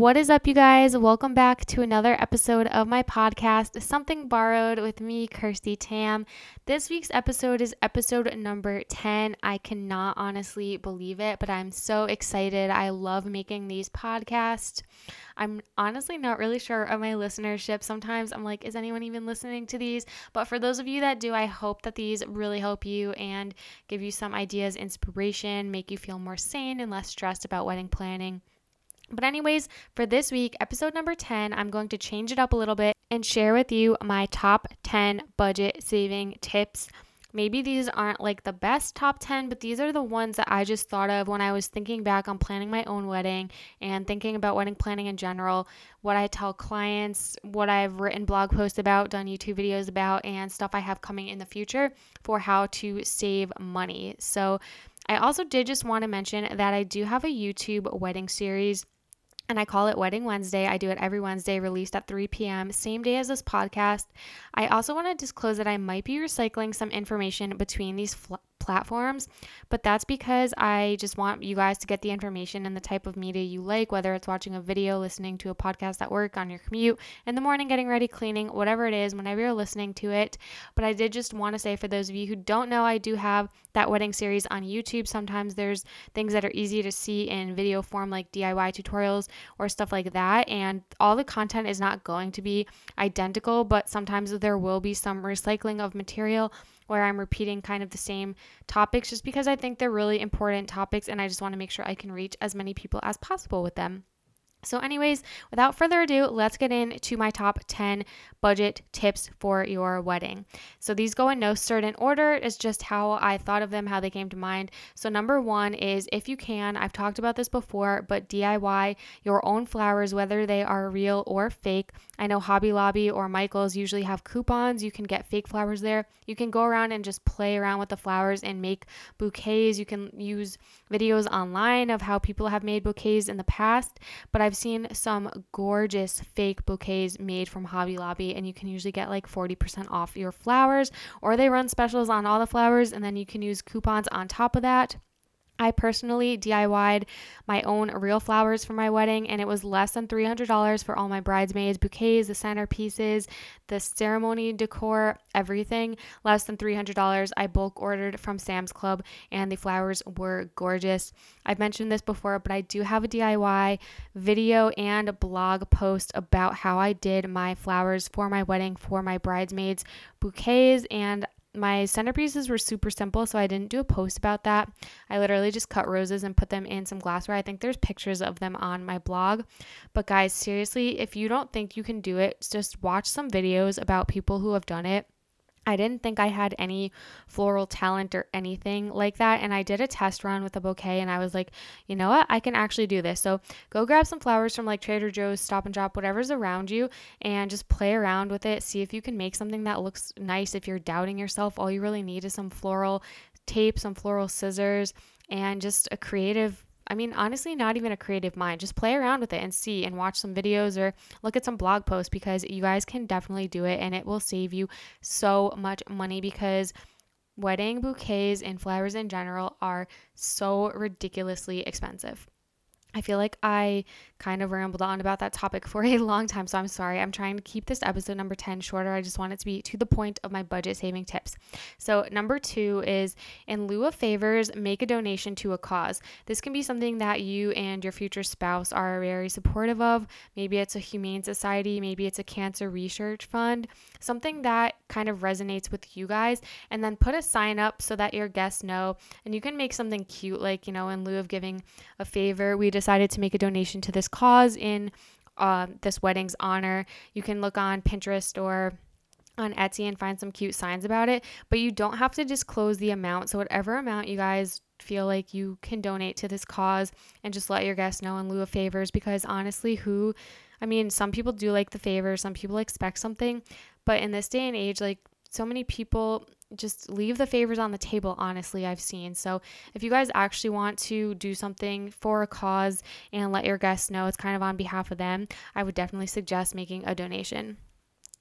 What is up, you guys? Welcome back to another episode of my podcast, Something Borrowed, with me, Kyrsti Tam. This week's episode is episode number 10. I cannot honestly believe it, but I'm so excited. I love making these podcasts. I'm honestly not really sure of my listenership. Sometimes I'm like, is anyone even listening to these? But for those of you that do, I hope that these really help you and give you some ideas, inspiration, make you feel more sane and less stressed about wedding planning. But, anyways, for this week, episode number 10, I'm going to change it up a little bit and share with you my top 10 budget saving tips. Maybe these aren't like the best top 10, but these are the ones that I just thought of when I was thinking back on planning my own wedding and thinking about wedding planning in general, what I tell clients, what I've written blog posts about, done YouTube videos about, and stuff I have coming in the future for how to save money. So, I also did just want to mention that I do have a YouTube wedding series and I call it Wedding Wednesday. I do it every Wednesday, released at 3 p.m., same day as this podcast. I also want to disclose that I might be recycling some information between these fl- platforms, but that's because I just want you guys to get the information and the type of media you like, whether it's watching a video, listening to a podcast at work, on your commute, in the morning, getting ready, cleaning, whatever it is, whenever you're listening to it. But I did just want to say for those of you who don't know, I do have that wedding series on YouTube. Sometimes there's things that are easy to see in video form, like DIY tutorials or stuff like that. And all the content is not going to be identical, but sometimes there will be some recycling of material where I'm repeating kind of the same topics just because I think they're really important topics and I just want to make sure I can reach as many people as possible with them. So, anyways, without further ado, let's get into my top 10 budget tips for your wedding. So, these go in no certain order, it's just how I thought of them, how they came to mind. So, number one is if you can, I've talked about this before, but DIY your own flowers, whether they are real or fake. I know Hobby Lobby or Michaels usually have coupons. You can get fake flowers there. You can go around and just play around with the flowers and make bouquets. You can use videos online of how people have made bouquets in the past, but I've seen some gorgeous fake bouquets made from Hobby Lobby, and you can usually get like 40% off your flowers, or they run specials on all the flowers, and then you can use coupons on top of that. I personally DIY'd my own real flowers for my wedding, and it was less than $300 for all my bridesmaids, bouquets, the centerpieces, the ceremony decor, everything. Less than $300. I bulk ordered from Sam's Club, and the flowers were gorgeous. I've mentioned this before, but I do have a DIY video and a blog post about how I did my flowers for my wedding for my bridesmaids, bouquets, and my centerpieces were super simple, so I didn't do a post about that. I literally just cut roses and put them in some glassware. I think there's pictures of them on my blog. But guys, seriously, if you don't think you can do it, just watch some videos about people who have done it I didn't think I had any floral talent or anything like that. And I did a test run with a bouquet and I was like, you know what? I can actually do this. So go grab some flowers from like Trader Joe's, Stop and Shop, whatever's around you, and just play around with it. See if you can make something that looks nice. If you're doubting yourself, all you really need is some floral tape, some floral scissors, and just a creative I mean, honestly, not even a creative mind. Just play around with it and see and watch some videos or look at some blog posts because you guys can definitely do it and it will save you so much money because wedding bouquets and flowers in general are so ridiculously expensive. I feel like I kind of rambled on about that topic for a long time, so I'm sorry. I'm trying to keep this episode number 10 shorter. I just want it to be to the point of my budget saving tips. So, number two is in lieu of favors, make a donation to a cause. This can be something that you and your future spouse are very supportive of. Maybe it's a humane society, maybe it's a cancer research fund, something that kind of resonates with you guys. And then put a sign up so that your guests know. And you can make something cute, like, you know, in lieu of giving a favor, we decided to make a donation to this cause in uh, this wedding's honor. You can look on Pinterest or on Etsy and find some cute signs about it, but you don't have to disclose the amount. So, whatever amount you guys feel like you can donate to this cause and just let your guests know in lieu of favors, because honestly, who I mean, some people do like the favor, some people expect something, but in this day and age, like so many people just leave the favors on the table, honestly, I've seen. So if you guys actually want to do something for a cause and let your guests know it's kind of on behalf of them, I would definitely suggest making a donation.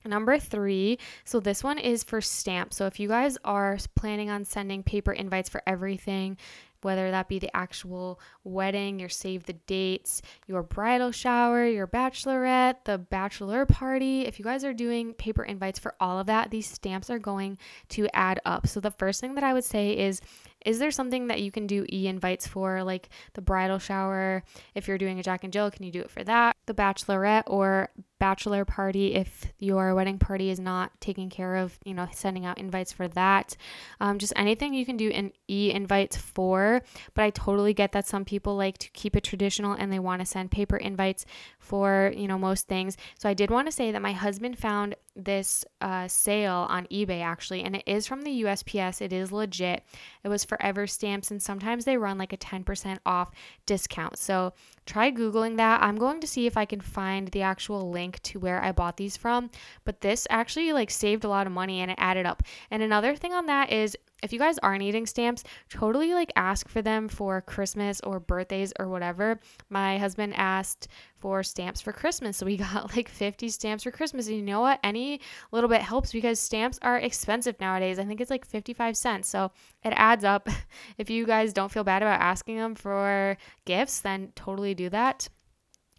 Number three, so this one is for stamps. So if you guys are planning on sending paper invites for everything, whether that be the actual wedding, your save the dates, your bridal shower, your bachelorette, the bachelor party. If you guys are doing paper invites for all of that, these stamps are going to add up. So the first thing that I would say is is there something that you can do e invites for, like the bridal shower? If you're doing a Jack and Jill, can you do it for that? The bachelorette or bachelor party if your wedding party is not taking care of, you know, sending out invites for that. Um, just anything you can do in e invites for. But I totally get that some people like to keep it traditional and they want to send paper invites for, you know, most things. So I did want to say that my husband found this uh, sale on eBay actually, and it is from the USPS. It is legit. It was forever stamps, and sometimes they run like a 10% off discount. So try Googling that. I'm going to see if I can find the actual link to where I bought these from, but this actually like saved a lot of money and it added up. And another thing on that is if you guys aren't stamps, totally like ask for them for Christmas or birthdays or whatever. My husband asked for stamps for Christmas, so we got like 50 stamps for Christmas. And you know what? Any little bit helps because stamps are expensive nowadays. I think it's like 55 cents. So it adds up. If you guys don't feel bad about asking them for gifts, then totally do that.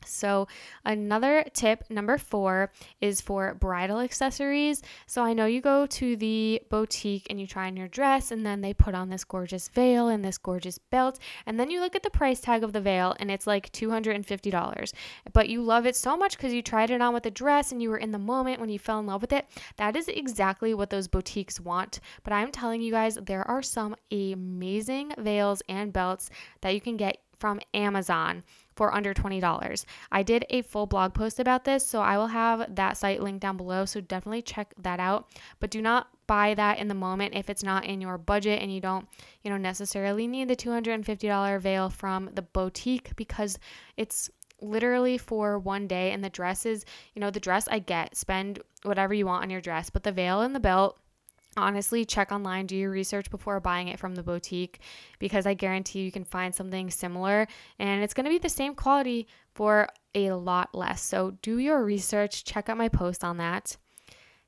So, another tip, number four, is for bridal accessories. So, I know you go to the boutique and you try on your dress, and then they put on this gorgeous veil and this gorgeous belt. And then you look at the price tag of the veil, and it's like $250. But you love it so much because you tried it on with the dress and you were in the moment when you fell in love with it. That is exactly what those boutiques want. But I'm telling you guys, there are some amazing veils and belts that you can get from Amazon for under $20. I did a full blog post about this, so I will have that site linked down below. So definitely check that out. But do not buy that in the moment if it's not in your budget and you don't, you know, necessarily need the $250 veil from the boutique because it's literally for one day and the dress is, you know, the dress I get, spend whatever you want on your dress, but the veil and the belt honestly check online do your research before buying it from the boutique because i guarantee you can find something similar and it's going to be the same quality for a lot less. So do your research check out my post on that.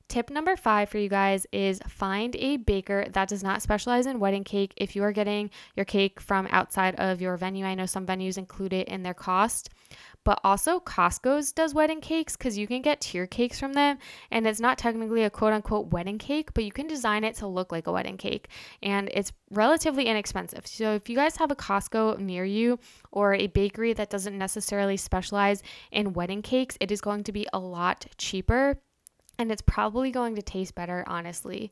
Tip number five for you guys is find a baker that does not specialize in wedding cake if you are getting your cake from outside of your venue. I know some venues include it in their cost, but also Costco's does wedding cakes because you can get tier cakes from them and it's not technically a quote unquote wedding cake, but you can design it to look like a wedding cake and it's relatively inexpensive. So if you guys have a Costco near you or a bakery that doesn't necessarily specialize in wedding cakes, it is going to be a lot cheaper and it's probably going to taste better, honestly.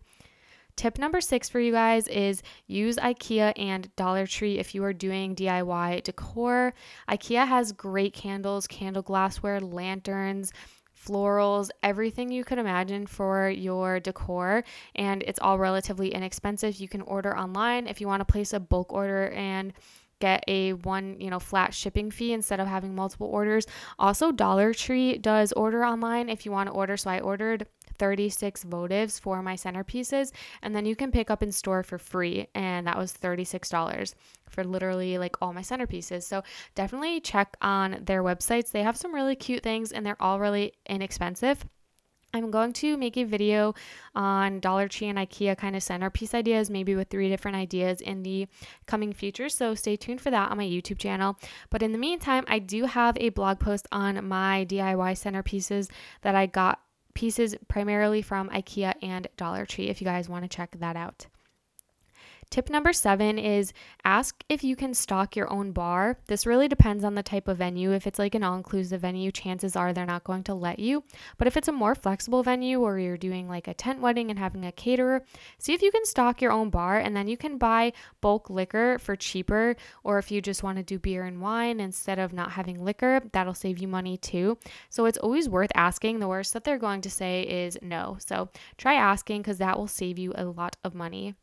Tip number six for you guys is use IKEA and Dollar Tree if you are doing DIY decor. IKEA has great candles, candle glassware, lanterns, florals, everything you could imagine for your decor. And it's all relatively inexpensive. You can order online if you want to place a bulk order and get a one, you know, flat shipping fee instead of having multiple orders. Also, Dollar Tree does order online if you want to order. So I ordered 36 votives for my centerpieces and then you can pick up in store for free and that was $36 for literally like all my centerpieces. So definitely check on their websites. They have some really cute things and they're all really inexpensive. I'm going to make a video on Dollar Tree and IKEA kind of centerpiece ideas, maybe with three different ideas in the coming future. So stay tuned for that on my YouTube channel. But in the meantime, I do have a blog post on my DIY centerpieces that I got pieces primarily from IKEA and Dollar Tree if you guys want to check that out. Tip number seven is ask if you can stock your own bar. This really depends on the type of venue. If it's like an all inclusive venue, chances are they're not going to let you. But if it's a more flexible venue or you're doing like a tent wedding and having a caterer, see if you can stock your own bar and then you can buy bulk liquor for cheaper. Or if you just want to do beer and wine instead of not having liquor, that'll save you money too. So it's always worth asking. The worst that they're going to say is no. So try asking because that will save you a lot of money.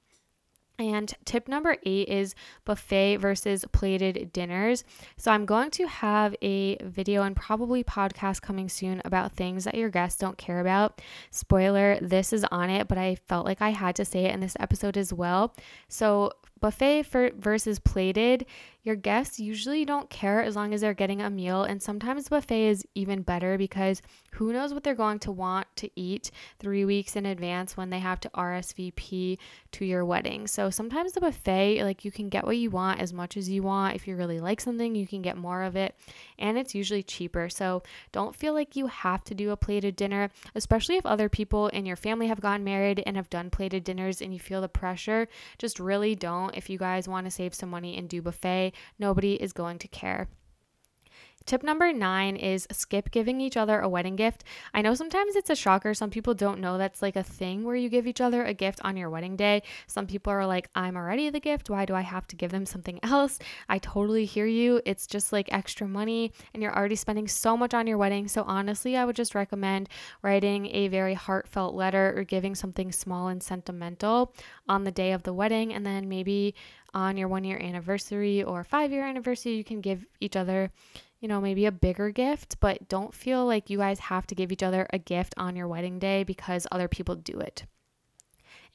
And tip number eight is buffet versus plated dinners. So, I'm going to have a video and probably podcast coming soon about things that your guests don't care about. Spoiler, this is on it, but I felt like I had to say it in this episode as well. So, buffet for versus plated, Your guests usually don't care as long as they're getting a meal, and sometimes buffet is even better because who knows what they're going to want to eat three weeks in advance when they have to RSVP to your wedding. So sometimes the buffet, like you can get what you want as much as you want. If you really like something, you can get more of it, and it's usually cheaper. So don't feel like you have to do a plated dinner, especially if other people in your family have gotten married and have done plated dinners and you feel the pressure. Just really don't. If you guys want to save some money and do buffet, nobody is going to care. Tip number nine is skip giving each other a wedding gift. I know sometimes it's a shocker. Some people don't know that's like a thing where you give each other a gift on your wedding day. Some people are like, I'm already the gift. Why do I have to give them something else? I totally hear you. It's just like extra money and you're already spending so much on your wedding. So honestly, I would just recommend writing a very heartfelt letter or giving something small and sentimental on the day of the wedding. And then maybe on your one year anniversary or five year anniversary, you can give each other you know, maybe a bigger gift, but don't feel like you guys have to give each other a gift on your wedding day because other people do it.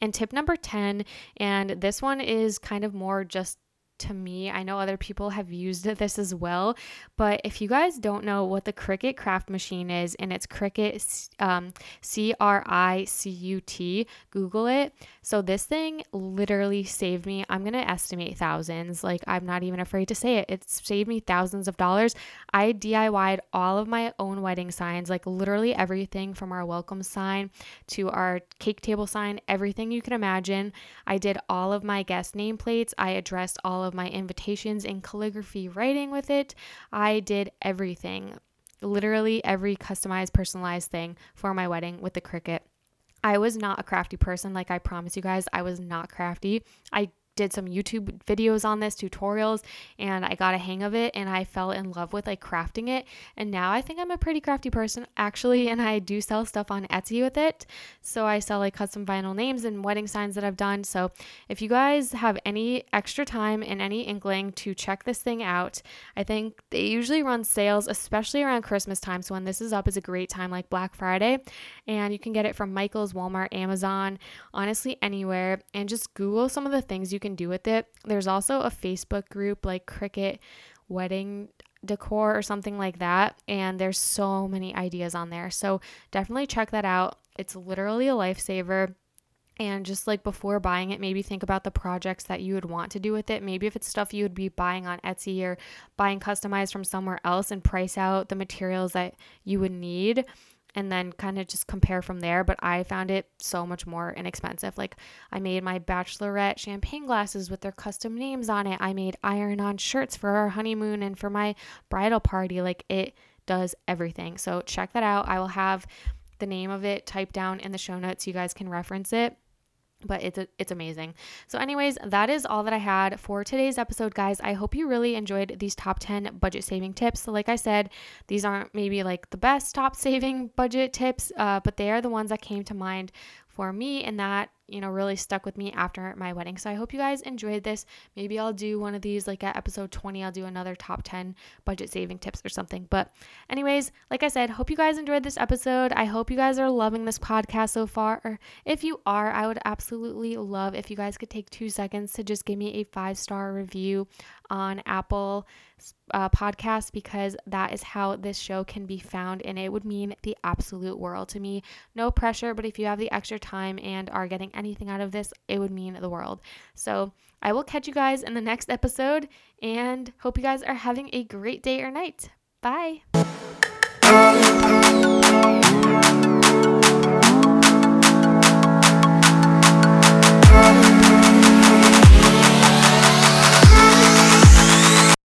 And tip number 10, and this one is kind of more just to me. I know other people have used this as well, but if you guys don't know what the Cricut craft machine is, and it's Cricut um, C R I C U T, Google it. So this thing literally saved me. I'm gonna estimate thousands. Like I'm not even afraid to say it. It saved me thousands of dollars. I DIY'd all of my own wedding signs, like literally everything from our welcome sign to our cake table sign, everything you can imagine. I did all of my guest nameplates. I addressed all of my invitations in calligraphy writing with it. I did everything, literally every customized, personalized thing for my wedding with the Cricut. I was not a crafty person, like I promise you guys, I was not crafty. I did some YouTube videos on this, tutorials, and I got a hang of it and I fell in love with like crafting it. And now I think I'm a pretty crafty person actually, and I do sell stuff on Etsy with it. So I sell like custom vinyl names and wedding signs that I've done. So if you guys have any extra time and any inkling to check this thing out, I think they usually run sales, especially around Christmas time. So when this is up is a great time like Black Friday. And you can get it from Michael's, Walmart, Amazon, honestly anywhere. And just Google some of the things you can do with it. There's also a Facebook group like Cricut Wedding Decor or something like that. And there's so many ideas on there. So definitely check that out. It's literally a lifesaver. And just like before buying it, maybe think about the projects that you would want to do with it. Maybe if it's stuff you would be buying on Etsy or buying customized from somewhere else and price out the materials that you would need and then kind of just compare from there. But I found it so much more inexpensive. Like I made my bachelorette champagne glasses with their custom names on it. I made iron on shirts for our honeymoon and for my bridal party. Like it does everything. So check that out. I will have the name of it typed down in the show notes. You guys can reference it but it's it's amazing. So anyways, that is all that I had for today's episode guys. I hope you really enjoyed these top 10 budget saving tips. So like I said, these aren't maybe like the best top saving budget tips, uh, but they are the ones that came to mind for me and that you know really stuck with me after my wedding. So i hope you guys enjoyed this. Maybe i'll do one of these like at episode 20 i'll do another top 10 budget saving tips or something. But anyways like i said hope you guys enjoyed this episode. I hope you guys are loving this podcast so far. If you are i would absolutely love if you guys could take two seconds to just give me a five star review on apple uh, podcast because that is how this show can be found and it would mean the absolute world to me. No pressure, but if you have the extra time and are getting anything out of this, it would mean the world. So I will catch you guys in the next episode and hope you guys are having a great day or night. Bye.